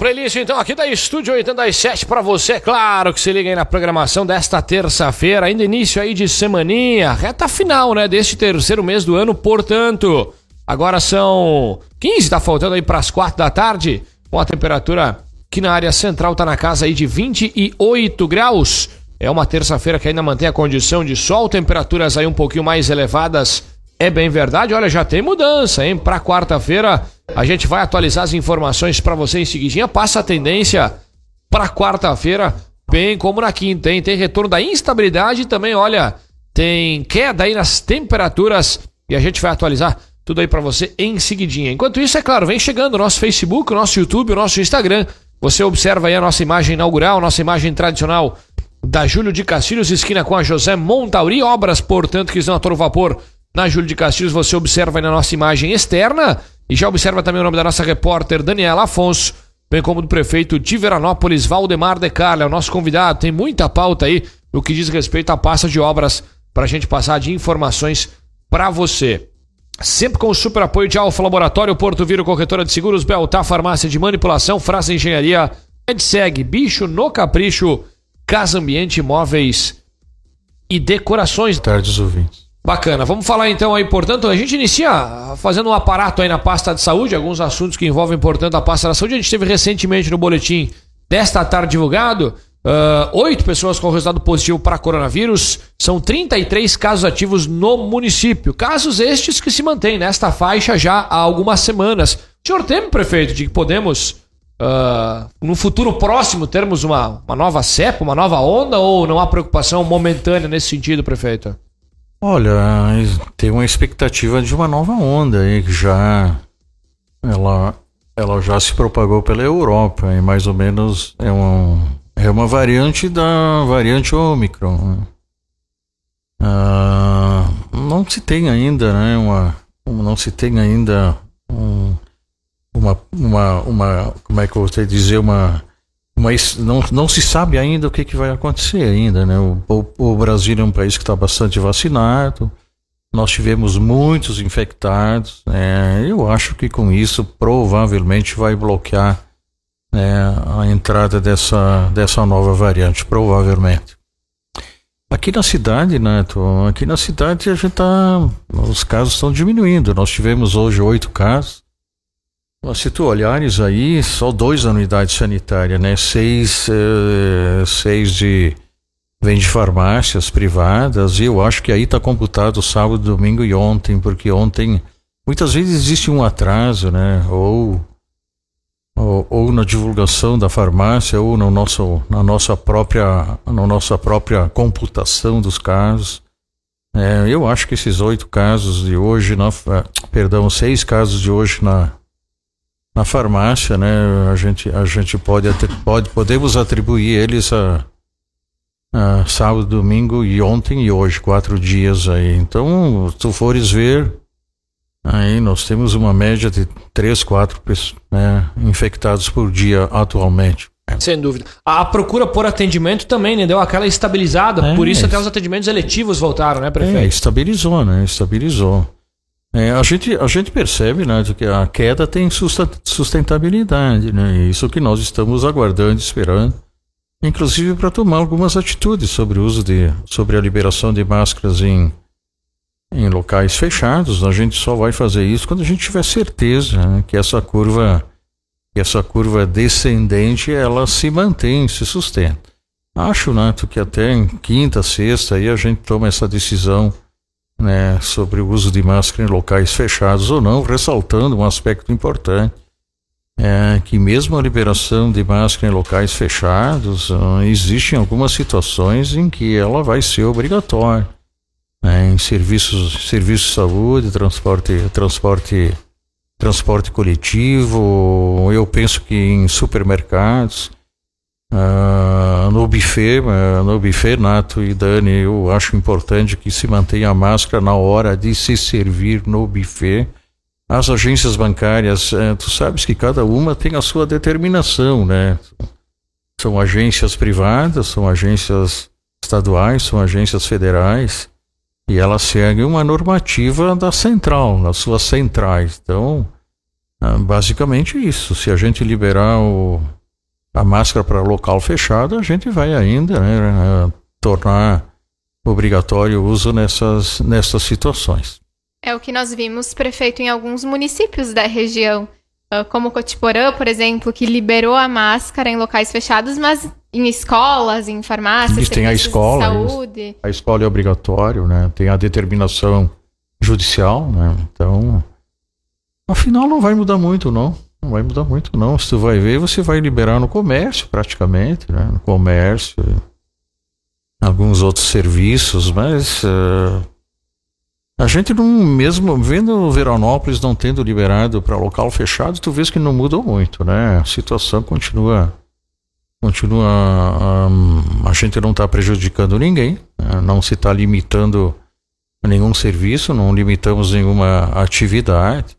É playlist então aqui da Estúdio 87 para você, claro que se liga aí na programação desta terça-feira, ainda início aí de semaninha, reta final, né, deste terceiro mês do ano, portanto, agora são 15, tá faltando aí para as 4 da tarde, com a temperatura que na área central tá na casa aí de 28 graus. É uma terça-feira que ainda mantém a condição de sol, temperaturas aí um pouquinho mais elevadas. É bem verdade, olha, já tem mudança, hein? Para quarta-feira a gente vai atualizar as informações para você em seguidinha. Passa a tendência para quarta-feira, bem como na quinta, hein? Tem retorno da instabilidade também, olha, tem queda aí nas temperaturas e a gente vai atualizar tudo aí para você em seguidinha. Enquanto isso, é claro, vem chegando o nosso Facebook, o nosso YouTube, o nosso Instagram. Você observa aí a nossa imagem inaugural, a nossa imagem tradicional da Júlio de Castilhos, esquina com a José Montauri, obras, portanto, que estão a todo vapor na Júlio de Castilhos. Você observa aí na nossa imagem externa e já observa também o nome da nossa repórter Daniela Afonso, bem como do prefeito de Veranópolis, Valdemar de Carla, é o nosso convidado. Tem muita pauta aí no que diz respeito à pasta de obras para a gente passar de informações para você. Sempre com o super apoio de Alfa Laboratório, Porto Viro, Corretora de Seguros, Beltar, Farmácia de Manipulação, Frasa Engenharia, EdSeg, Bicho no Capricho, Casa Ambiente, Móveis e Decorações. Boa tarde, ouvintes. Bacana, vamos falar então aí, portanto, a gente inicia fazendo um aparato aí na pasta de saúde, alguns assuntos que envolvem, portanto, a pasta da saúde. A gente teve recentemente no boletim desta tarde divulgado uh, oito pessoas com resultado positivo para coronavírus, são 33 casos ativos no município. Casos estes que se mantêm nesta faixa já há algumas semanas. O senhor teme, prefeito, de que podemos, uh, no futuro próximo, termos uma, uma nova cepa, uma nova onda, ou não há preocupação momentânea nesse sentido, prefeito? Olha, tem uma expectativa de uma nova onda aí que já ela, ela já se propagou pela Europa e mais ou menos é, um, é uma variante da variante Omicron. Né? Ah, não se tem ainda, né? Uma, não se tem ainda um, uma, uma, uma, como é que eu vou dizer, uma mas não, não se sabe ainda o que, que vai acontecer ainda, né? O, o, o Brasil é um país que está bastante vacinado, nós tivemos muitos infectados, né? eu acho que com isso provavelmente vai bloquear né, a entrada dessa, dessa nova variante, provavelmente. Aqui na cidade, Neto, aqui na cidade a gente tá, os casos estão diminuindo. Nós tivemos hoje oito casos, se tu olhares aí, só dois na unidade sanitária, né? Seis, eh, seis de vem de farmácias privadas e eu acho que aí está computado sábado, domingo e ontem, porque ontem muitas vezes existe um atraso, né? Ou, ou, ou na divulgação da farmácia ou no nosso, na nossa própria, na nossa própria computação dos casos. É, eu acho que esses oito casos de hoje, na, eh, perdão, seis casos de hoje na na farmácia, né? A gente, a gente pode, pode podemos atribuir eles a, a, sábado, domingo e ontem e hoje, quatro dias aí. Então, se tu fores ver, aí nós temos uma média de três, quatro né, infectados por dia atualmente. Sem dúvida. A procura por atendimento também, né? Deu aquela estabilizada. É, por isso até os atendimentos eletivos voltaram, né, prefeito? É, estabilizou, né? Estabilizou. É, a, gente, a gente percebe né, que a queda tem sustentabilidade, né? Isso que nós estamos aguardando, esperando, inclusive para tomar algumas atitudes sobre o uso de, sobre a liberação de máscaras em, em locais fechados. A gente só vai fazer isso quando a gente tiver certeza né, que essa curva, que essa curva descendente, ela se mantém, se sustenta. Acho, Nato, que até em quinta, sexta aí a gente toma essa decisão né, sobre o uso de máscara em locais fechados ou não, ressaltando um aspecto importante, é que mesmo a liberação de máscara em locais fechados, uh, existem algumas situações em que ela vai ser obrigatória. Né, em serviços, serviços de saúde, transporte, transporte, transporte coletivo, eu penso que em supermercados, Uh, no buffet, uh, no buffet, Nato e Dani, eu acho importante que se mantenha a máscara na hora de se servir no buffet. As agências bancárias, uh, tu sabes que cada uma tem a sua determinação, né? São agências privadas, são agências estaduais, são agências federais, e elas seguem uma normativa da central, nas suas centrais. Então, basicamente isso. Se a gente liberar o, a máscara para local fechado, a gente vai ainda né, tornar obrigatório o uso nessas, nessas situações. É o que nós vimos, prefeito, em alguns municípios da região, ah, como Cotiporã, por exemplo, que liberou a máscara em locais fechados, mas em escolas, em farmácias, tem a escola, saúde. A escola é obrigatório, né? Tem a determinação judicial, né? Então, afinal não vai mudar muito, não. Não vai mudar muito, não. Se tu vai ver, você vai liberar no comércio, praticamente, né? No comércio, alguns outros serviços, mas uh, a gente não, mesmo vendo Veranópolis não tendo liberado para local fechado, tu vês que não mudou muito, né? A situação continua, continua, um, a gente não está prejudicando ninguém, né? não se está limitando nenhum serviço, não limitamos nenhuma atividade.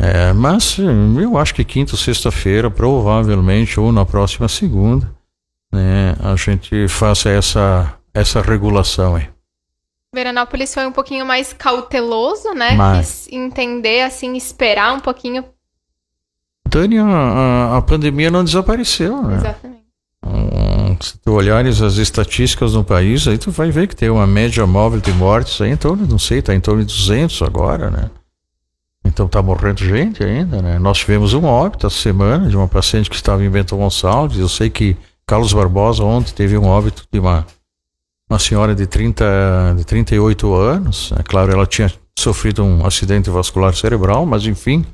É, mas eu acho que quinta ou sexta-feira, provavelmente, ou na próxima segunda, né, a gente faça essa, essa regulação aí. Veranópolis foi um pouquinho mais cauteloso, né? Mas... Quis entender, assim, esperar um pouquinho. Dani, a, a, a pandemia não desapareceu, né? Exatamente. Hum, se tu olhares as estatísticas no país, aí tu vai ver que tem uma média móvel de mortes aí em torno, não sei, tá em torno de 200 agora, né? Então está morrendo gente ainda, né? Nós tivemos um óbito essa semana de uma paciente que estava em Bento Gonçalves. Eu sei que Carlos Barbosa ontem teve um óbito de uma, uma senhora de, 30, de 38 anos. É claro, ela tinha sofrido um acidente vascular cerebral, mas enfim,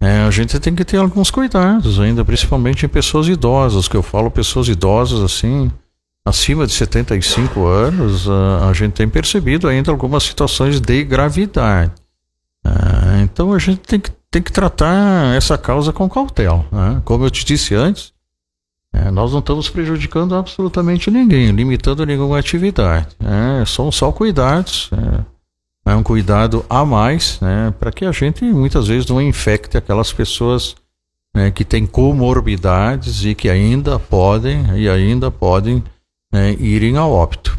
é, a gente tem que ter alguns cuidados ainda, principalmente em pessoas idosas, que eu falo pessoas idosas assim, acima de 75 anos, a, a gente tem percebido ainda algumas situações de gravidade. Ah, então a gente tem que, tem que tratar essa causa com cautela. Né? Como eu te disse antes, é, nós não estamos prejudicando absolutamente ninguém, limitando nenhuma atividade. É, são só cuidados. É, é um cuidado a mais né, para que a gente muitas vezes não infecte aquelas pessoas né, que têm comorbidades e que ainda podem e ainda podem né, irem ao óbito.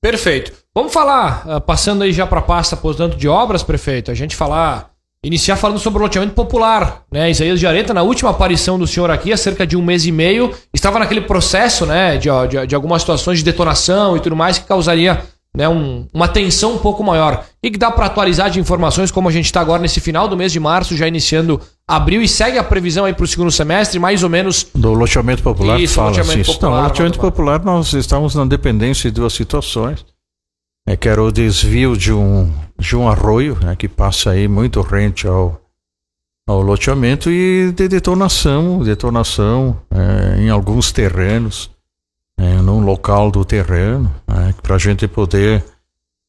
Perfeito. Vamos falar, uh, passando aí já para a pasta, portanto, de obras, prefeito, a gente falar, iniciar falando sobre o loteamento popular, né? Isaías de Areta, na última aparição do senhor aqui, há cerca de um mês e meio, estava naquele processo, né, de, de, de algumas situações de detonação e tudo mais que causaria né, um, uma tensão um pouco maior. E que dá para atualizar de informações como a gente está agora nesse final do mês de março, já iniciando abril e segue a previsão aí para o segundo semestre, mais ou menos. Do loteamento popular, Isso, fala loteamento. Popular, Não, loteamento popular, nós estamos na dependência de duas situações é, que era o desvio de um, de um arroio, né, que passa aí muito rente ao, ao loteamento e de detonação, detonação é, em alguns terrenos, é, num local do terreno, né, para a gente poder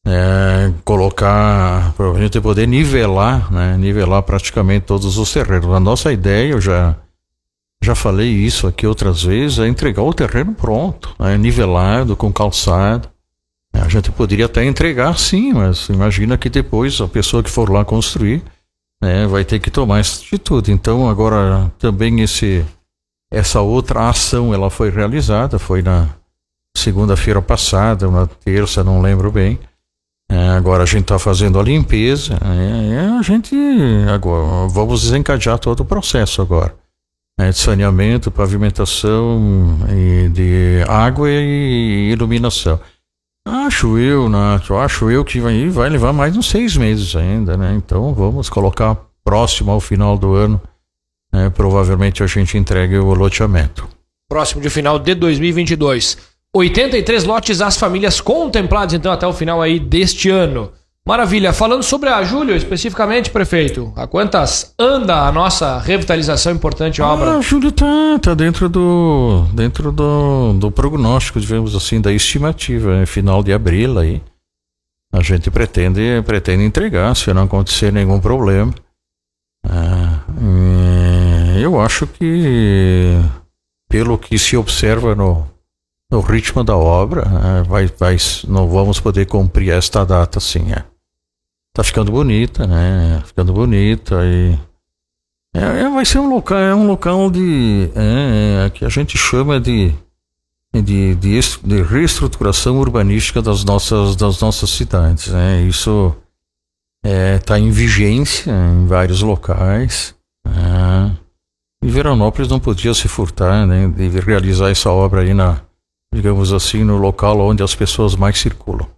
é, colocar, para a gente poder nivelar, né, nivelar praticamente todos os terrenos. A nossa ideia, eu já já falei isso aqui outras vezes, é entregar o terreno pronto, né, nivelado, com calçado, a gente poderia até entregar, sim, mas imagina que depois a pessoa que for lá construir né, vai ter que tomar essa atitude. Então, agora também esse, essa outra ação ela foi realizada, foi na segunda-feira passada, na terça, não lembro bem. É, agora a gente está fazendo a limpeza, é, a gente agora vamos desencadear todo o processo agora. É, de saneamento, pavimentação, e de água e iluminação. Acho eu, Nath, acho eu que vai, vai levar mais uns seis meses ainda, né? Então vamos colocar próximo ao final do ano. Né? Provavelmente a gente entregue o loteamento. Próximo de final de 2022. 83 lotes às famílias contempladas então até o final aí deste ano. Maravilha. Falando sobre a Júlio, especificamente, prefeito, a quantas anda a nossa revitalização importante obra? Ah, a Júlio tá, tá dentro do dentro do, do prognóstico, digamos assim, da estimativa, né? final de abril aí. A gente pretende pretende entregar, se não acontecer nenhum problema. Ah, eu acho que pelo que se observa no, no ritmo da obra, ah, vai, vai, não vamos poder cumprir esta data, sim. É tá ficando bonita, né? Ficando bonita e é, é, vai ser um local, é um local de é, é, que a gente chama de de, de, de, reestruturação urbanística das nossas das nossas cidades, né? Isso está é, em vigência em vários locais. É, e Veranópolis não podia se furtar né, de realizar essa obra aí na, digamos assim, no local onde as pessoas mais circulam.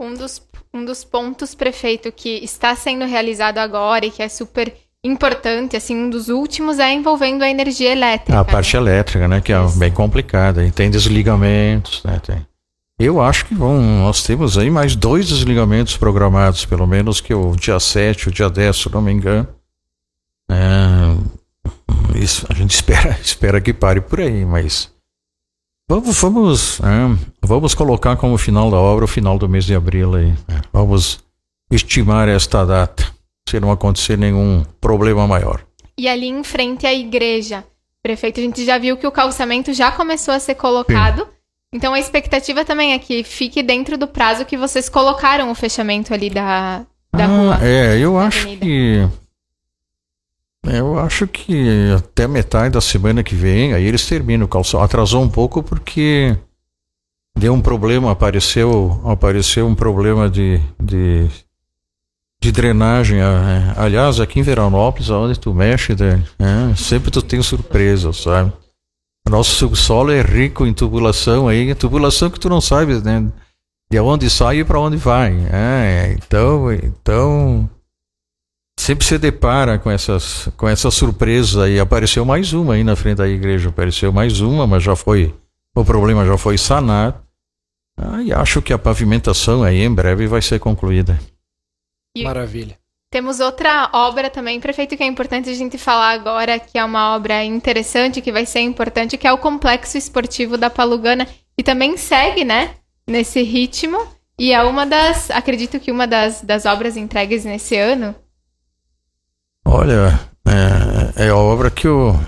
Um dos, um dos pontos, prefeito, que está sendo realizado agora e que é super importante, assim, um dos últimos é envolvendo a energia elétrica. A parte né? elétrica, né, que é Isso. bem complicada. E tem desligamentos, né, tem. Eu acho que bom, nós temos aí mais dois desligamentos programados, pelo menos que o dia 7, o dia 10, se não me engano. É, isso, a gente espera, espera que pare por aí, mas vamos, vamos, é, vamos colocar como final da obra o final do mês de abril aí. É, vamos estimar esta data se não acontecer nenhum problema maior. E ali em frente à igreja, prefeito, a gente já viu que o calçamento já começou a ser colocado. Sim. Então a expectativa também é que fique dentro do prazo que vocês colocaram o fechamento ali da, da ah, rua. É, eu acho que. Eu acho que até metade da semana que vem, aí eles terminam o calçamento. Atrasou um pouco porque deu um problema, apareceu, apareceu um problema de, de de drenagem. É, aliás, aqui em Veranópolis, onde tu mexe, né, é, sempre tu tem surpresa, sabe? Nosso subsolo é rico em tubulação aí, tubulação que tu não sabe, né? De onde sai e para onde vai. É, então, então sempre se depara com essas com essas surpresas aí. Apareceu mais uma aí na frente da igreja, apareceu mais uma, mas já foi o problema já foi sanado. Ah, e acho que a pavimentação aí em breve vai ser concluída. E Maravilha. Temos outra obra também, prefeito, que é importante a gente falar agora, que é uma obra interessante, que vai ser importante, que é o Complexo Esportivo da Palugana, que também segue, né, nesse ritmo, e é uma das, acredito que uma das, das obras entregues nesse ano. Olha, é, é a obra que eu,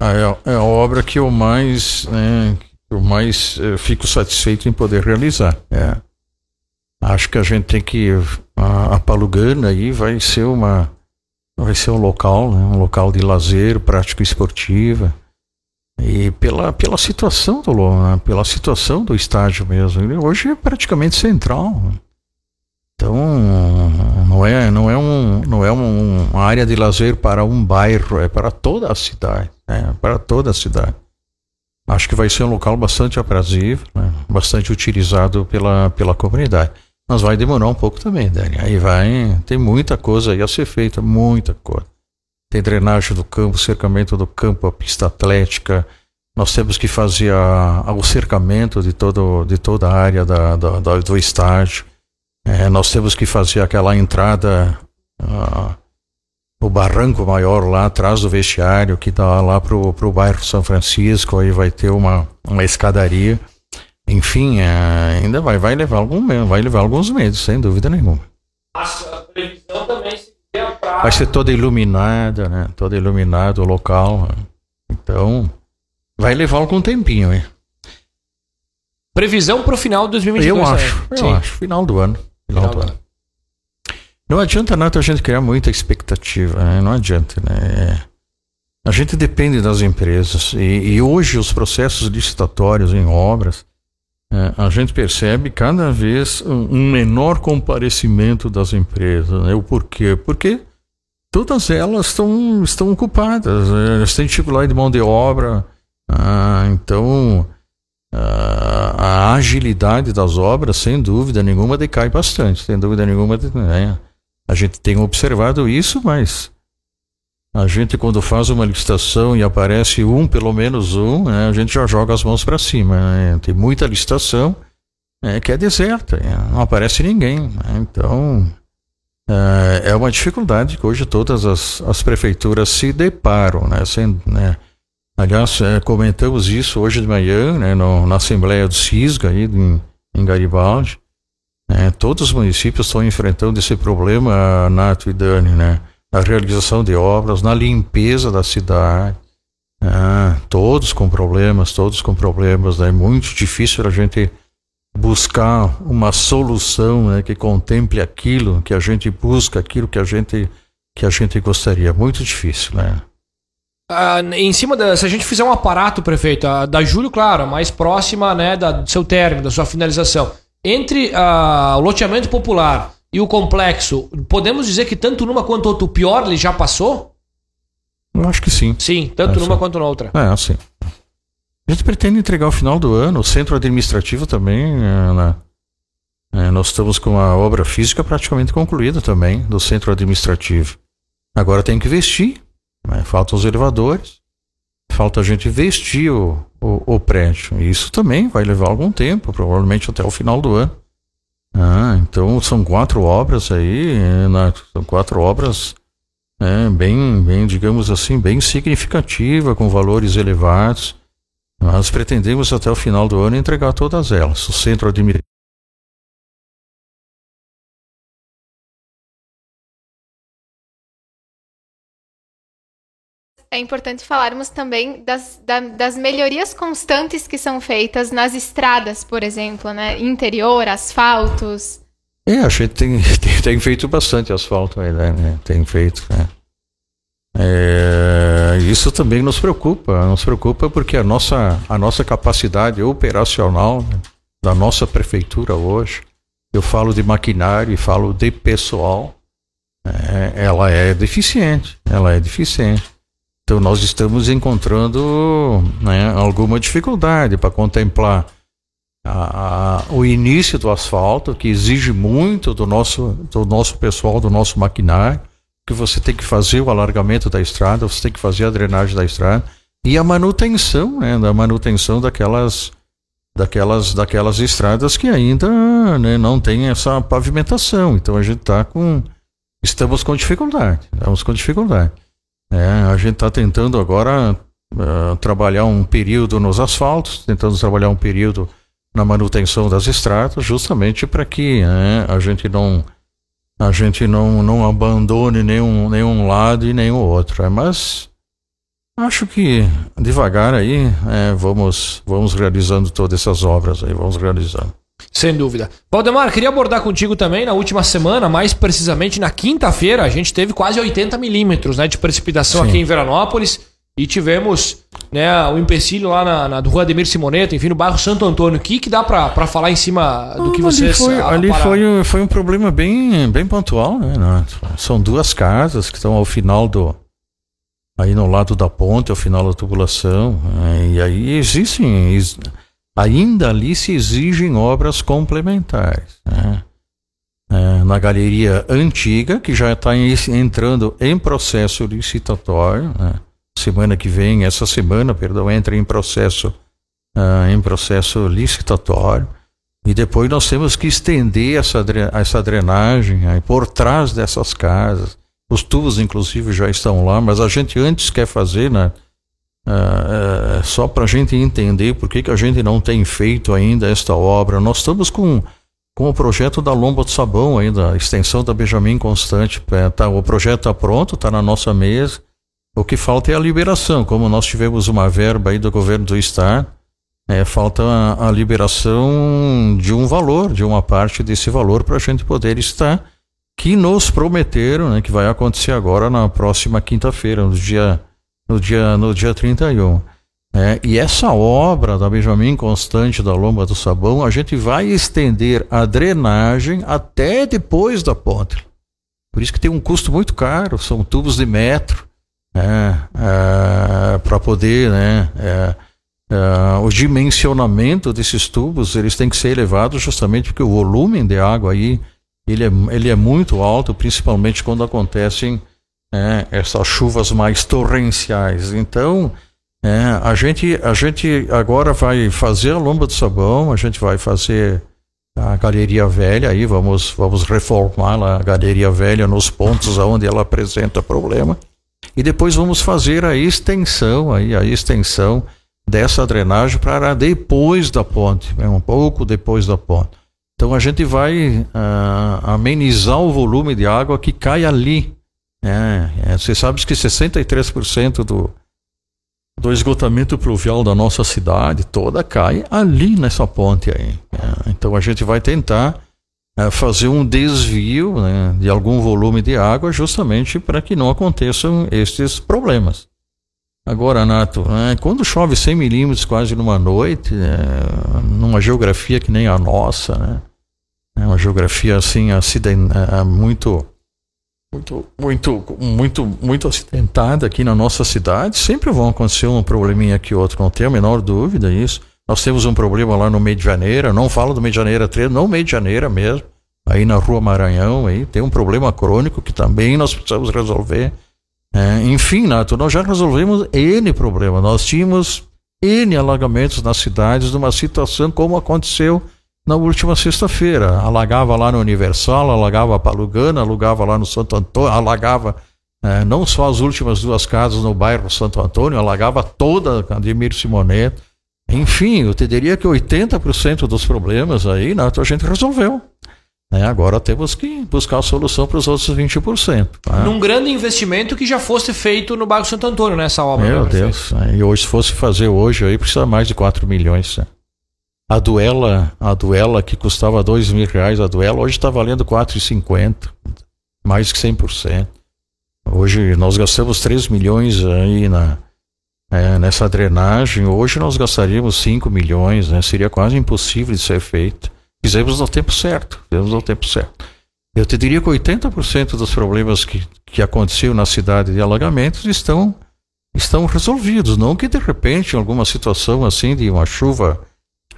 é, é a obra que eu mais, né, eu mais eu fico satisfeito em poder realizar. É. Acho que a gente tem que a, a Palugana aí vai ser uma vai ser um local, né, um local de lazer, prática esportiva. E pela, pela situação do né, pela situação do estádio mesmo, hoje é praticamente central. Né. Então, não é, não é, um, não é um, uma área de lazer para um bairro, é para toda a cidade. É, para toda a cidade. Acho que vai ser um local bastante aprazível, né, bastante utilizado pela, pela comunidade. Mas vai demorar um pouco também, Dani. Aí vai. Tem muita coisa aí a ser feita, muita coisa. Tem drenagem do campo, cercamento do campo, a pista atlética. Nós temos que fazer a, a, o cercamento de, todo, de toda a área da, da, da do estádio. É, nós temos que fazer aquela entrada, a, o barranco maior lá atrás do vestiário, que dá lá pro, pro bairro São Francisco. Aí vai ter uma, uma escadaria. Enfim, é, ainda vai, vai levar algum vai levar alguns meses, sem dúvida nenhuma. A previsão também seria pra... Vai ser toda iluminada, né? Toda iluminada o local. Né? Então, vai levar algum tempinho, hein? Previsão para o final de 2022. Eu acho, é. eu Sim. acho, final do ano. Final, final do, ano. ano. Não adianta nada a gente criar muita expectativa, né? Não adianta, né? A gente depende das empresas e, e hoje os processos licitatórios em obras é, a gente percebe cada vez um menor comparecimento das empresas. Né? O porquê? Porque todas elas estão, estão ocupadas, né? elas têm dificuldade de mão de obra, ah, então ah, a agilidade das obras, sem dúvida nenhuma, decai bastante, sem dúvida nenhuma. Né? A gente tem observado isso, mas a gente, quando faz uma licitação e aparece um, pelo menos um, né, a gente já joga as mãos para cima. Né? Tem muita licitação né, que é deserta, né? não aparece ninguém. Né? Então, é, é uma dificuldade que hoje todas as, as prefeituras se deparam. Né? Sem, né? Aliás, é, comentamos isso hoje de manhã né, no, na Assembleia do CISGA, aí, em, em Garibaldi. Né? Todos os municípios estão enfrentando esse problema, Nato e Dani, né? na realização de obras, na limpeza da cidade. Ah, todos com problemas, todos com problemas. É muito difícil a gente buscar uma solução né, que contemple aquilo que a gente busca, aquilo que a gente, que a gente gostaria. Muito difícil, né? Ah, em cima da. Se a gente fizer um aparato, prefeito, a, da Júlio, claro, mais próxima né, da, do seu término, da sua finalização. Entre ah, o loteamento popular e o complexo, podemos dizer que tanto numa quanto outra, o pior ele já passou? Eu acho que sim. Sim, tanto É, numa sim. quanto na outra. É, sim. A gente pretende entregar ao final do ano. O centro administrativo também. é, né? É, nós estamos com a obra física praticamente concluída também do centro administrativo. Agora tem que vestir. Né? Faltam os elevadores. Falta a gente vestir o, o, o prédio. E Isso também vai levar algum tempo, provavelmente até o final do ano. Ah, então são quatro obras aí, é, na- são quatro obras é, bem, bem, digamos assim, bem significativa, com valores elevados. Nós pretendemos até o final do ano entregar todas elas. O centro administrativo. É importante falarmos também das, da- das melhorias constantes que são feitas nas estradas, por exemplo, né? Interior, asfaltos. É, a gente tem, tem, tem feito bastante asfalto aí, né? Tem feito, né? É, isso também nos preocupa, nos preocupa porque a nossa, a nossa capacidade operacional né, da nossa prefeitura hoje, eu falo de maquinário e falo de pessoal, é, ela é deficiente, ela é deficiente. Então nós estamos encontrando né, alguma dificuldade para contemplar a- a- o início do asfalto, que exige muito do nosso, do nosso pessoal, do nosso maquinário, que você tem que fazer o alargamento da estrada, você tem que fazer a drenagem da estrada e a manutenção, né, da manutenção daquelas, daquelas, daquelas estradas que ainda né, não tem essa pavimentação. Então a gente está com, estamos com dificuldade, estamos com dificuldade. É, a gente está tentando agora ah, trabalhar um período nos asfaltos, tentando trabalhar um período na manutenção das estradas, justamente para que né, a gente não a gente não, não abandone nenhum, nenhum lado e nenhum outro. É, mas acho que devagar aí é, vamos vamos realizando todas essas obras aí, vamos realizando. Sem dúvida. Valdemar, queria abordar contigo também na última semana, mais precisamente na quinta-feira, a gente teve quase 80 milímetros né, de precipitação Sim. aqui em Veranópolis e tivemos né, o empecilho lá na, na do Rua Ademir Simoneto, enfim, no bairro Santo Antônio. O que, que dá pra falar em cima do que Ah, ali foi, ah, ali para- foi, foi um problema bem, bem pontual, né? São duas casas que estão ao final do. Aí no lado da ponte, ao final da tubulação. né? E aí existem. Ainda ali se exigem obras complementares. né? É, na galeria antiga, que já está entrando em processo licitatório. né? Semana que vem, essa semana, perdão, entra em processo, ah, em processo licitatório. E depois nós temos que estender essa, essa drenagem aí por trás dessas casas. Os tubos, inclusive, já estão lá, mas a gente antes quer fazer, né? Ah, ah, só para a gente entender por que, que a gente não tem feito ainda esta obra. Nós estamos com, com o projeto da Lomba do Sabão ainda, a extensão da Benjamin Constante. É, tá, o projeto está pronto, está na nossa mesa. O que falta é a liberação. Como nós tivemos uma verba aí do governo do estado, é, falta a, a liberação de um valor, de uma parte desse valor para a gente poder estar, que nos prometeram, né, que vai acontecer agora na próxima quinta-feira, no dia, no dia, no dia 31. É, e essa obra da Benjamin Constante da Lomba do Sabão, a gente vai estender a drenagem até depois da ponte. Por isso que tem um custo muito caro, são tubos de metro, para poder, né, é, é, o dimensionamento desses tubos, eles têm que ser elevados justamente porque o volume de água aí, ele é, ele é muito alto, principalmente quando acontecem é, essas chuvas mais torrenciais. Então, é, a, gente, a gente agora vai fazer a lomba do sabão, a gente vai fazer a galeria velha aí, vamos, vamos reformar a galeria velha nos pontos onde ela apresenta problema. E depois vamos fazer a extensão aí, a extensão dessa drenagem para depois da ponte, é um pouco depois da ponte. Então a gente vai ah, amenizar o volume de água que cai ali. É, é, você sabe que 63% do, do esgotamento pluvial da nossa cidade toda cai ali nessa ponte aí. É, então a gente vai tentar é, fazer um desvio né, de algum volume de água justamente para que não aconteçam estes problemas. Agora, Nato, é, quando chove 100 milímetros quase numa noite, é, numa geografia que nem a nossa, né, É uma geografia assim é, muito muito, muito, muito, muito acidentada aqui na nossa cidade. Sempre vão acontecer um probleminha aqui outro, não tenho a menor dúvida isso. Nós temos um problema lá no meio de janeiro, não falo do meio de janeiro 3, não meio de janeiro mesmo, aí na rua Maranhão, aí tem um problema crônico que também nós precisamos resolver. É, enfim, Nato, nós já resolvemos N problema. Nós tínhamos N alagamentos nas cidades, numa situação como aconteceu na última sexta-feira. Alagava lá no Universal, alagava a Palugana, alugava lá no Santo Antônio, alagava é, não só as últimas duas casas no bairro Santo Antônio, alagava toda a Ademir Simoneto. Enfim, eu te diria que 80% dos problemas aí, né, a gente resolveu. É, agora temos que buscar a solução para os outros 20%. Tá? Num grande investimento que já fosse feito no bairro Santo Antônio, nessa obra. Meu né, Deus. E hoje, se fosse fazer hoje, aí precisa mais de 4 milhões. Né? A duela, a duela que custava 2 mil reais, a duela hoje está valendo 4,50. Mais que 100%. Hoje nós gastamos 3 milhões aí na, é, nessa drenagem. Hoje nós gastaríamos 5 milhões, né? Seria quase impossível de ser feito. Fizemos no tempo certo. Fizemos no tempo certo. Eu te diria que 80% dos problemas que, que aconteceram na cidade de alagamentos estão, estão resolvidos. Não que de repente, em alguma situação assim de uma chuva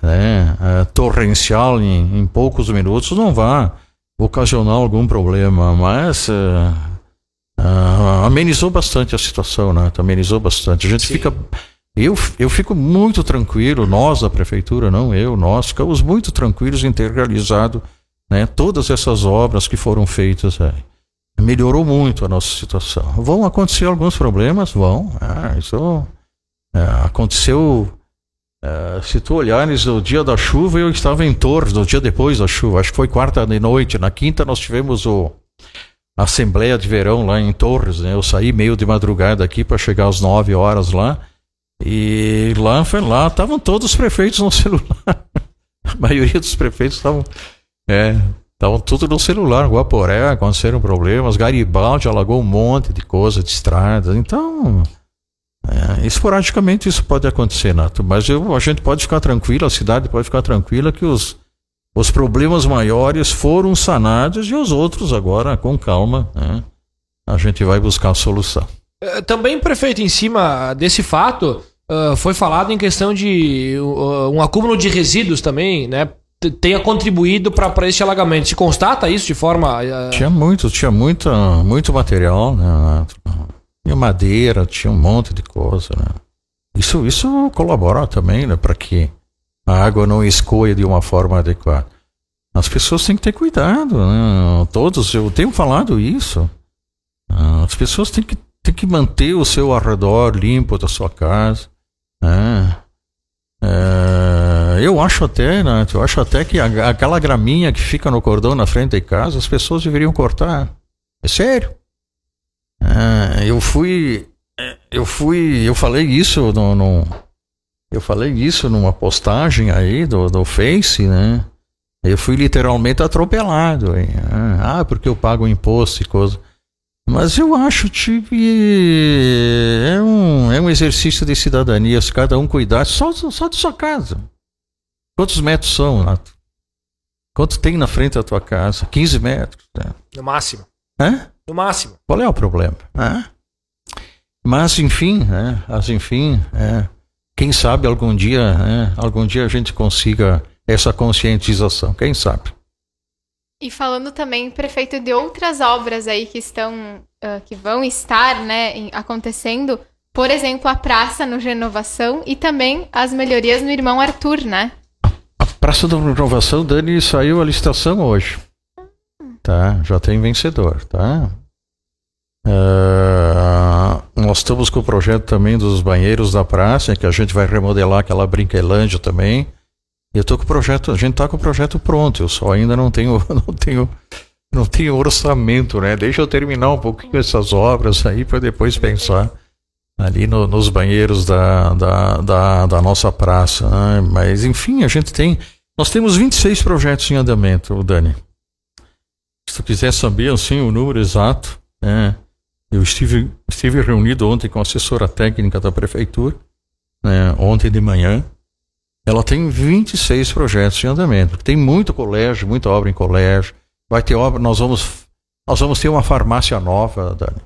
né, é, torrencial em, em, poucos minutos não vá ocasionar algum problema, mas uh, uh, amenizou bastante a situação, né? Amenizou bastante. A gente Sim. fica eu, eu fico muito tranquilo, nós da prefeitura, não eu, nós ficamos muito tranquilos em ter realizado né, todas essas obras que foram feitas. É. Melhorou muito a nossa situação. Vão acontecer alguns problemas? Vão. É, isso é, aconteceu. É, se tu olhares o dia da chuva, eu estava em Torres, no dia depois da chuva, acho que foi quarta de noite. Na quinta nós tivemos o, a Assembleia de Verão lá em Torres. Né? Eu saí meio de madrugada aqui para chegar às nove horas lá. E lá foi lá, estavam todos os prefeitos no celular. A maioria dos prefeitos estavam. É, estavam tudo no celular. Guaporé, aconteceram problemas. Garibaldi alagou um monte de coisa, de estradas. Então, é, esporadicamente isso pode acontecer, Nato. Mas eu, a gente pode ficar tranquilo, a cidade pode ficar tranquila que os, os problemas maiores foram sanados e os outros agora, com calma, né, a gente vai buscar a solução. É, também, prefeito, em cima desse fato, uh, foi falado em questão de uh, um acúmulo de resíduos também, né? Tenha contribuído para este alagamento. Se constata isso de forma. Uh... Tinha muito, tinha muita, muito material, né? Tinha madeira, tinha um monte de coisa, né? Isso, isso colabora também, né? Para que a água não escoe de uma forma adequada. As pessoas têm que ter cuidado, né? Todos, eu tenho falado isso. As pessoas têm que, têm que manter o seu arredor limpo da sua casa. É. É, eu acho até, né, eu acho até que aquela graminha que fica no cordão na frente de casa, as pessoas deveriam cortar. É sério. É, eu fui, é, eu fui, eu falei isso no, no, eu falei isso numa postagem aí do, do Face, né? Eu fui literalmente atropelado. Hein? Ah, porque eu pago imposto e coisa. Mas eu acho que é um, é um exercício de cidadania, se cada um cuidar só, só de sua casa. Quantos metros são, Nato? Quanto tem na frente da tua casa? 15 metros. Né? No máximo. Hã? No máximo. Qual é o problema? Mas enfim, né? Mas enfim, é. quem sabe algum dia, né? algum dia a gente consiga essa conscientização, quem sabe? E falando também, prefeito, de outras obras aí que estão, uh, que vão estar, né, acontecendo, por exemplo, a praça no Renovação e também as melhorias no Irmão Arthur, né? A praça da Renovação, Dani, saiu a licitação hoje. Tá, já tem vencedor, tá? Uh, nós estamos com o projeto também dos banheiros da praça, que a gente vai remodelar aquela brinquelândia também. Eu tô com o projeto, a gente tá com o projeto pronto, eu só ainda não tenho, não tenho, não tenho orçamento, né? Deixa eu terminar um pouquinho essas obras aí para depois pensar ali no, nos banheiros da, da, da, da nossa praça. Né? Mas enfim, a gente tem, nós temos 26 projetos em andamento, Dani. Se tu quiser saber assim o número exato, né? eu estive, estive reunido ontem com a assessora técnica da prefeitura, né? ontem de manhã. ela tem 26 projetos em andamento. Tem muito colégio, muita obra em colégio. Vai ter obra, nós vamos, nós vamos ter uma farmácia nova, Dani.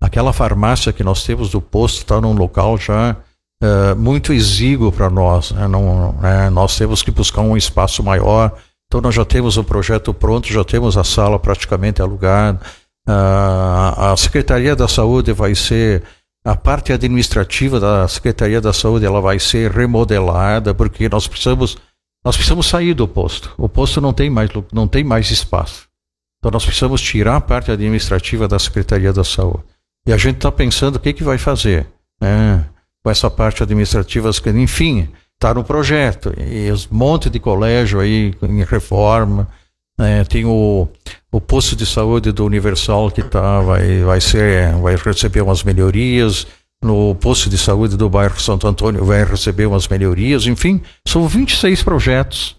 Aquela farmácia que nós temos do posto está num local já uh, muito exíguo para nós. Né? Não, né? Nós temos que buscar um espaço maior. Então nós já temos o projeto pronto, já temos a sala praticamente alugada. Uh, a Secretaria da Saúde vai ser a parte administrativa da Secretaria da Saúde ela vai ser remodelada porque nós precisamos nós precisamos sair do posto. O posto não tem mais não tem mais espaço. Então nós precisamos tirar a parte administrativa da Secretaria da Saúde. E a gente está pensando o que, que vai fazer né, com essa parte administrativa, enfim, está no projeto. E os monte de colégio aí em reforma. Né, tem o, o posto de saúde do Universal que tá, vai, vai, ser, vai receber umas melhorias. No posto de saúde do bairro Santo Antônio vai receber umas melhorias. Enfim, são 26 projetos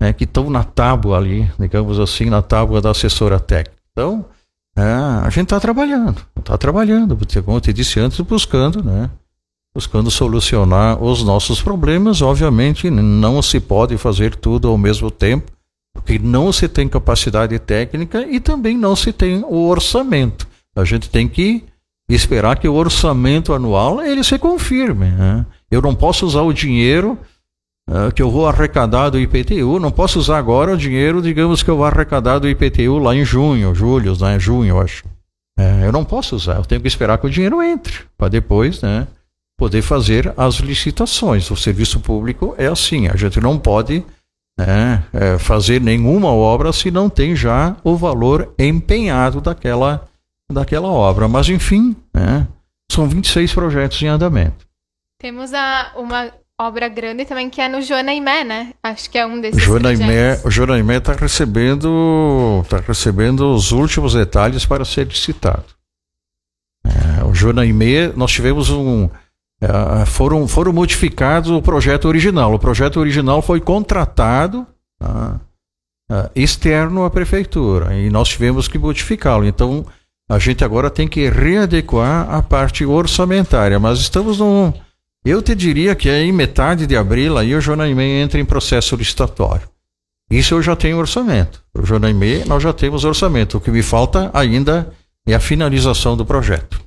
né, que estão na tábua ali, digamos assim, na tábua da assessora técnica. Então, é, a gente está trabalhando, está trabalhando, como eu te disse antes, buscando, né? Buscando solucionar os nossos problemas. Obviamente, não se pode fazer tudo ao mesmo tempo, porque não se tem capacidade técnica e também não se tem o orçamento. A gente tem que esperar que o orçamento anual ele se confirme. Né? Eu não posso usar o dinheiro uh, que eu vou arrecadar do IPTU, não posso usar agora o dinheiro, digamos, que eu vou arrecadar do IPTU lá em junho, julho, né? junho, eu acho. É, eu não posso usar, eu tenho que esperar que o dinheiro entre, para depois né, poder fazer as licitações. O serviço público é assim, a gente não pode né, é, fazer nenhuma obra se não tem já o valor empenhado daquela, daquela obra. Mas, enfim, né, são 26 projetos em andamento. Temos a, uma obra grande também que é no Joanaimé, né? Acho que é um desses Joanaimé, O Joanaimé está recebendo, tá recebendo os últimos detalhes para ser licitado. É, o Joanaimé, nós tivemos um... É, foram, foram modificados o projeto original. O projeto original foi contratado tá, é, externo à prefeitura e nós tivemos que modificá-lo. Então, a gente agora tem que readequar a parte orçamentária, mas estamos num eu te diria que em metade de abril aí o Jonaimê entra em processo licitatório. Isso eu já tenho orçamento. O Jonaimê nós já temos orçamento. O que me falta ainda é a finalização do projeto.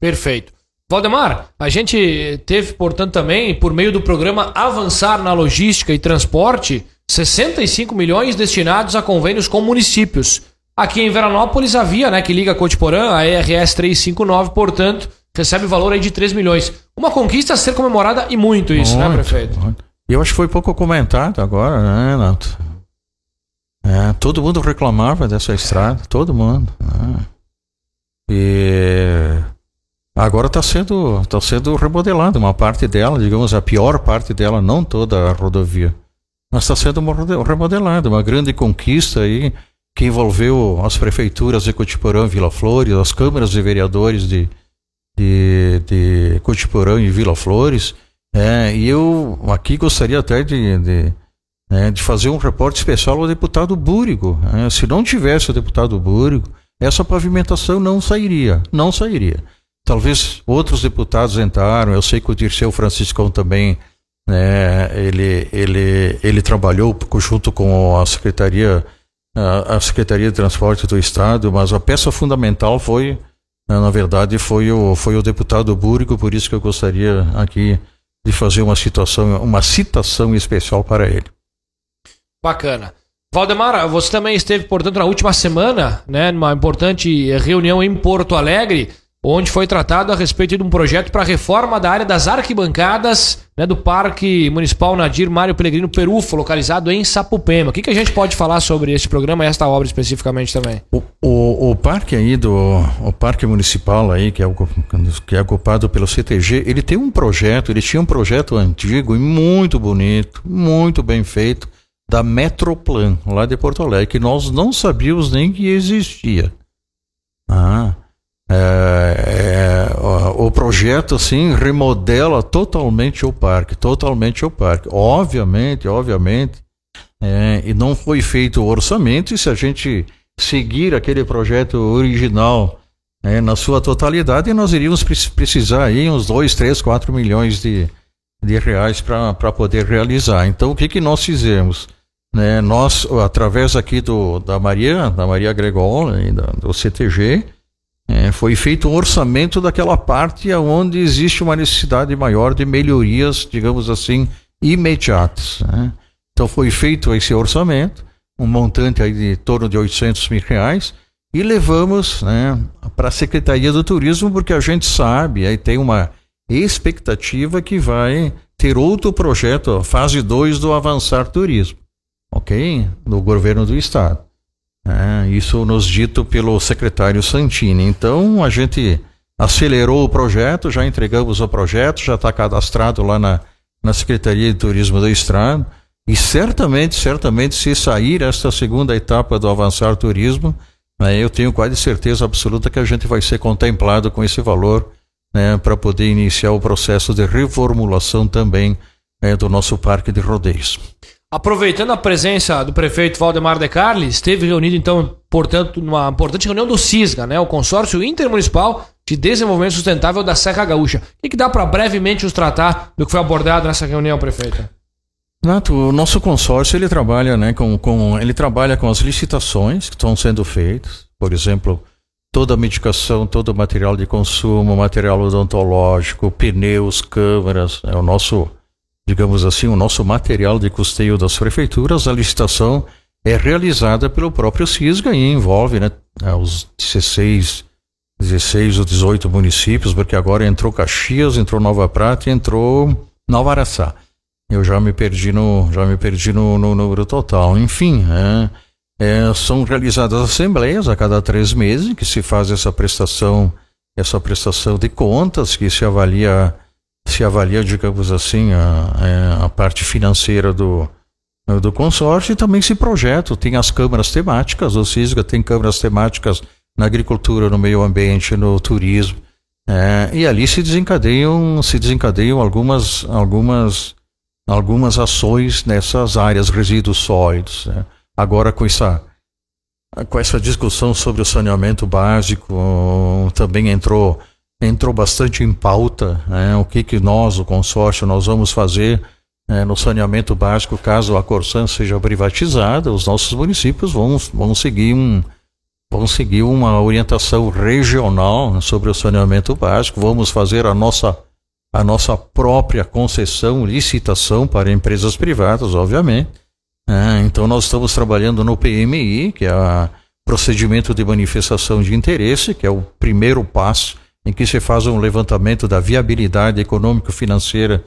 Perfeito. Valdemar, a gente teve, portanto, também, por meio do programa Avançar na Logística e Transporte, 65 milhões destinados a convênios com municípios. Aqui em Veranópolis havia, né, que liga Cotiporã, a ERS 359, portanto, recebe valor aí de 3 milhões. Uma conquista a ser comemorada e muito isso, né, muito, né, prefeito? Muito. Eu acho que foi pouco comentado agora, né, Renato? É, todo mundo reclamava dessa estrada, todo mundo. Né? E agora está sendo, tá sendo remodelada uma parte dela, digamos, a pior parte dela, não toda a rodovia. Mas está sendo remodelada, uma grande conquista aí que envolveu as prefeituras de Cotiporã, Vila Flores, as câmaras de vereadores de, de, de Cotiporã e Vila Flores. É, e eu aqui gostaria até de, de, né, de fazer um reporte especial ao deputado Búrigo. Né? Se não tivesse o deputado Búrigo, essa pavimentação não sairia. Não sairia. Talvez outros deputados entraram, eu sei que o Dirceu Franciscão também, né, ele, ele, ele trabalhou junto com a Secretaria, a, Secretaria de Transporte do Estado, mas a peça fundamental foi na verdade, foi o, foi o deputado Búrigo, por isso que eu gostaria aqui de fazer uma situação, uma citação especial para ele. Bacana. Valdemar, você também esteve, portanto, na última semana, né, numa importante reunião em Porto Alegre onde foi tratado a respeito de um projeto para reforma da área das arquibancadas né, do Parque Municipal Nadir Mário Pellegrino Perufo, localizado em Sapupema. O que, que a gente pode falar sobre este programa e esta obra especificamente também? O, o, o parque aí do o Parque Municipal aí, que é, que é ocupado pelo CTG, ele tem um projeto, ele tinha um projeto antigo e muito bonito, muito bem feito, da Metroplan, lá de Porto Alegre, que nós não sabíamos nem que existia. Ah, é, é, o projeto assim remodela totalmente o parque, totalmente o parque. Obviamente, obviamente, é, e não foi feito o orçamento. E se a gente seguir aquele projeto original é, na sua totalidade, nós iríamos precisar aí uns 2, 3, 4 milhões de, de reais para poder realizar. Então, o que, que nós fizemos? Né, nós, através aqui do, da Maria, da Maria Gregol, né, do CTG, é, foi feito um orçamento daquela parte onde existe uma necessidade maior de melhorias, digamos assim, imediatas. Né? Então foi feito esse orçamento, um montante aí de torno de 800 mil reais, e levamos né, para a Secretaria do Turismo, porque a gente sabe, aí tem uma expectativa que vai ter outro projeto, fase 2 do Avançar Turismo, ok? Do governo do Estado. É, isso nos dito pelo secretário Santini. Então a gente acelerou o projeto, já entregamos o projeto, já está cadastrado lá na, na Secretaria de Turismo do Estado. E certamente, certamente, se sair esta segunda etapa do Avançar Turismo, né, eu tenho quase certeza absoluta que a gente vai ser contemplado com esse valor né, para poder iniciar o processo de reformulação também né, do nosso parque de rodeios. Aproveitando a presença do prefeito Valdemar de Carli, esteve reunido, então, portanto, numa importante reunião do CISGA, né, o Consórcio Intermunicipal de Desenvolvimento Sustentável da Serra Gaúcha. O que, que dá para brevemente nos tratar do que foi abordado nessa reunião, prefeito? Nato, o nosso consórcio ele trabalha, né, com, com, ele trabalha com as licitações que estão sendo feitas, por exemplo, toda a medicação, todo o material de consumo, material odontológico, pneus, câmeras, é o nosso, digamos assim, o nosso material de custeio das prefeituras, a licitação é realizada pelo próprio CISGA e envolve, né, os 16, 16 ou 18 municípios, porque agora entrou Caxias, entrou Nova Prata e entrou Nova Araçá. Eu já me perdi no, já me perdi no, no número total. Enfim, é, é, são realizadas assembleias a cada três meses que se faz essa prestação, essa prestação de contas, que se avalia, se avalia, digamos assim, a, é, a parte financeira do, do consórcio e também se projeta. Tem as câmaras temáticas, o CISGA tem câmaras temáticas na agricultura, no meio ambiente, no turismo. É, e ali se desencadeiam, se desencadeiam algumas, algumas algumas ações nessas áreas resíduos sólidos. Né? Agora com essa com essa discussão sobre o saneamento básico também entrou entrou bastante em pauta né? o que que nós o consórcio nós vamos fazer né? no saneamento básico caso a Corsan seja privatizada os nossos municípios vão vão seguir um vão seguir uma orientação regional sobre o saneamento básico vamos fazer a nossa a nossa própria concessão, licitação para empresas privadas, obviamente. É, então, nós estamos trabalhando no PMI, que é o procedimento de manifestação de interesse, que é o primeiro passo em que se faz um levantamento da viabilidade econômico-financeira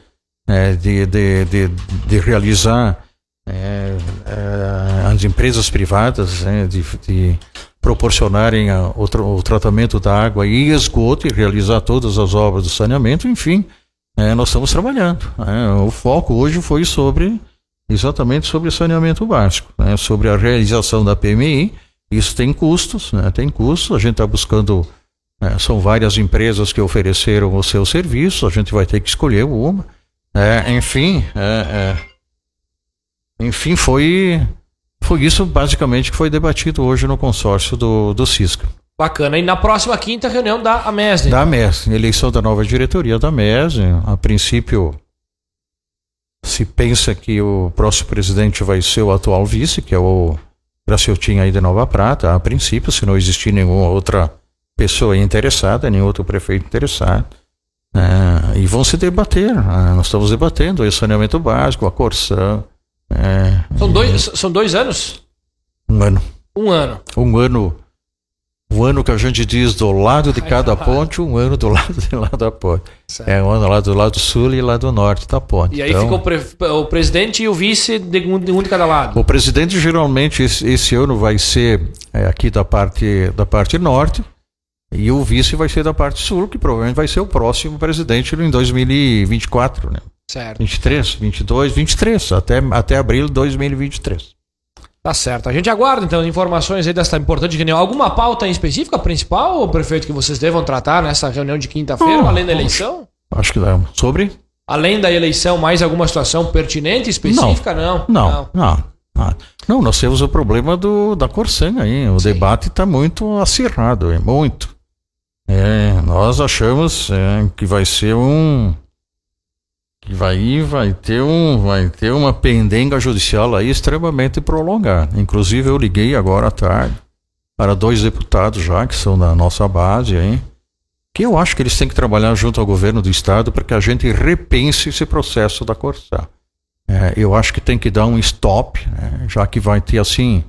é, de, de, de, de, realizar é, é as empresas privadas, né, de, de, proporcionarem a, o, o, tratamento da água e esgoto e realizar todas as obras de saneamento, enfim, nós estamos trabalhando. O foco hoje foi sobre exatamente sobre saneamento básico, né, sobre a realização da PMI. Isso tem custos, né, tem custos. A gente está buscando, é, são várias empresas que ofereceram o seu serviço. A gente vai ter que escolher uma. É, enfim, é, é, enfim, foi foi isso basicamente que foi debatido hoje no consórcio do, do Cisca. Bacana. E na próxima quinta, reunião da AMES. Da AMES. Eleição da nova diretoria da AMES. A princípio, se pensa que o próximo presidente vai ser o atual vice, que é o Graciotinho aí de Nova Prata. A princípio, se não existir nenhuma outra pessoa interessada, nenhum outro prefeito interessado. É, e vão se debater. É, nós estamos debatendo o saneamento básico, a Corsã. É, são, dois, são dois anos? Um ano. Um ano. Um ano um ano que a gente diz do lado de cada ponte, um ano do lado de lá da ponte. Certo. É um ano lá do lado sul e lá do norte da ponte. E aí então, ficou o, pre o, presidente e o vice de um, de um, de cada lado. O presidente geralmente esse, esse ano vai ser é, aqui da parte da parte norte e o vice vai ser da parte sul, que provavelmente vai ser o próximo presidente em 2024, né? Certo. 23, 22, 23, até até abril de 2023. Tá certo. A gente aguarda, então, as informações aí dessa importante reunião. Alguma pauta em específica, principal, prefeito, que vocês devam tratar nessa reunião de quinta-feira, além da eleição? Acho que dá. Sobre? Além da eleição, mais alguma situação pertinente, específica? Não. Não, não. não. não. não nós temos o problema do, da Corsan aí. O Sim. debate está muito acirrado, é muito. É, nós achamos é, que vai ser um vai, vai, ter um, vai ter uma pendenga judicial aí extremamente prolongada. Inclusive, eu liguei agora à tarde para dois deputados já, que são da nossa base aí, que eu acho que eles têm que trabalhar junto ao governo do estado para que a gente repense esse processo da Corsã. É, eu acho que tem que dar um stop, né, já que vai ter assim.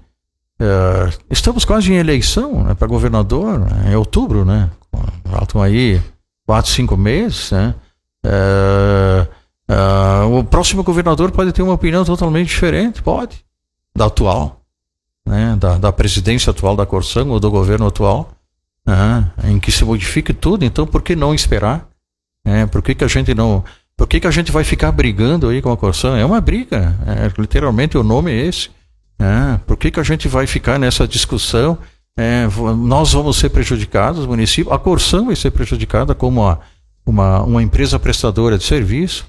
É, estamos quase em eleição né, para governador, né, em outubro, né? Faltam aí quatro, cinco meses, né? É, é, o próximo governador pode ter uma opinião totalmente diferente, pode, da atual, né? da, da presidência atual da Corsã ou do governo atual, né? em que se modifique tudo. Então, por que não esperar? É, por que, que a gente não por que, que a gente vai ficar brigando aí com a Corsã? É uma briga, é, literalmente o nome é esse. É, por que, que a gente vai ficar nessa discussão? É, nós vamos ser prejudicados, o município, a Corsã vai ser prejudicada como uma, uma, uma empresa prestadora de serviço.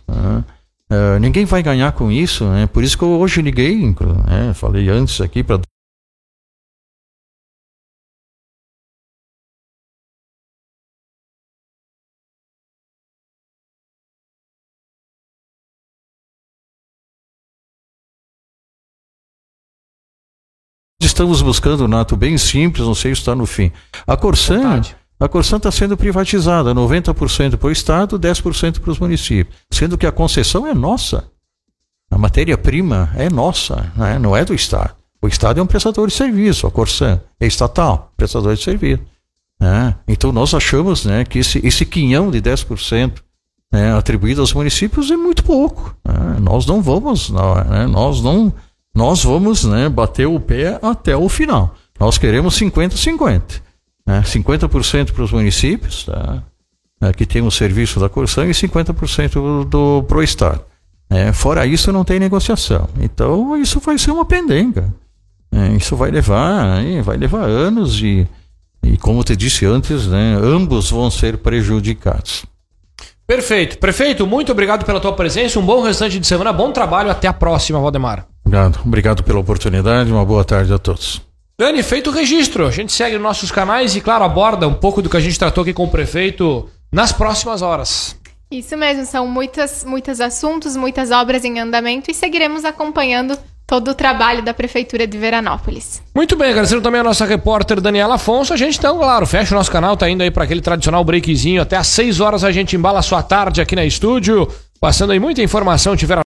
É, ninguém vai ganhar com isso, né? por isso que eu hoje liguei, né? falei antes aqui para estamos buscando, Nato, bem simples, não sei se está no fim. A Corsan, a Corsan está sendo privatizada, 90% para o Estado, 10% para os municípios, sendo que a concessão é nossa. A matéria-prima é nossa, né? não é do Estado. O Estado é um prestador de serviço, a Corsan é estatal, prestador de serviço. Né? Então nós achamos né, que esse, esse quinhão de 10% né, atribuído aos municípios é muito pouco. Né? Nós não vamos, não, né? nós não nós vamos né, bater o pé até o final. Nós queremos 50-50. Né? 50% para os municípios, tá? é, que tem o serviço da Corsã, e 50% do, para o Estado. É, fora isso, não tem negociação. Então, isso vai ser uma pendenga. É, isso vai levar, vai levar anos e, e, como te disse antes, né, ambos vão ser prejudicados. Perfeito. Prefeito, muito obrigado pela tua presença. Um bom restante de semana. Bom trabalho. Até a próxima, Valdemar. Obrigado. Obrigado pela oportunidade. Uma boa tarde a todos. Dani, feito o registro. A gente segue nos nossos canais e, claro, aborda um pouco do que a gente tratou aqui com o prefeito nas próximas horas. Isso mesmo, são muitas, muitos assuntos, muitas obras em andamento e seguiremos acompanhando todo o trabalho da Prefeitura de Veranópolis. Muito bem, agradecendo também a nossa repórter Daniela Afonso. A gente então, claro, fecha o nosso canal, tá indo aí para aquele tradicional breakzinho. Até às 6 horas a gente embala a sua tarde aqui na estúdio, passando aí muita informação, tiver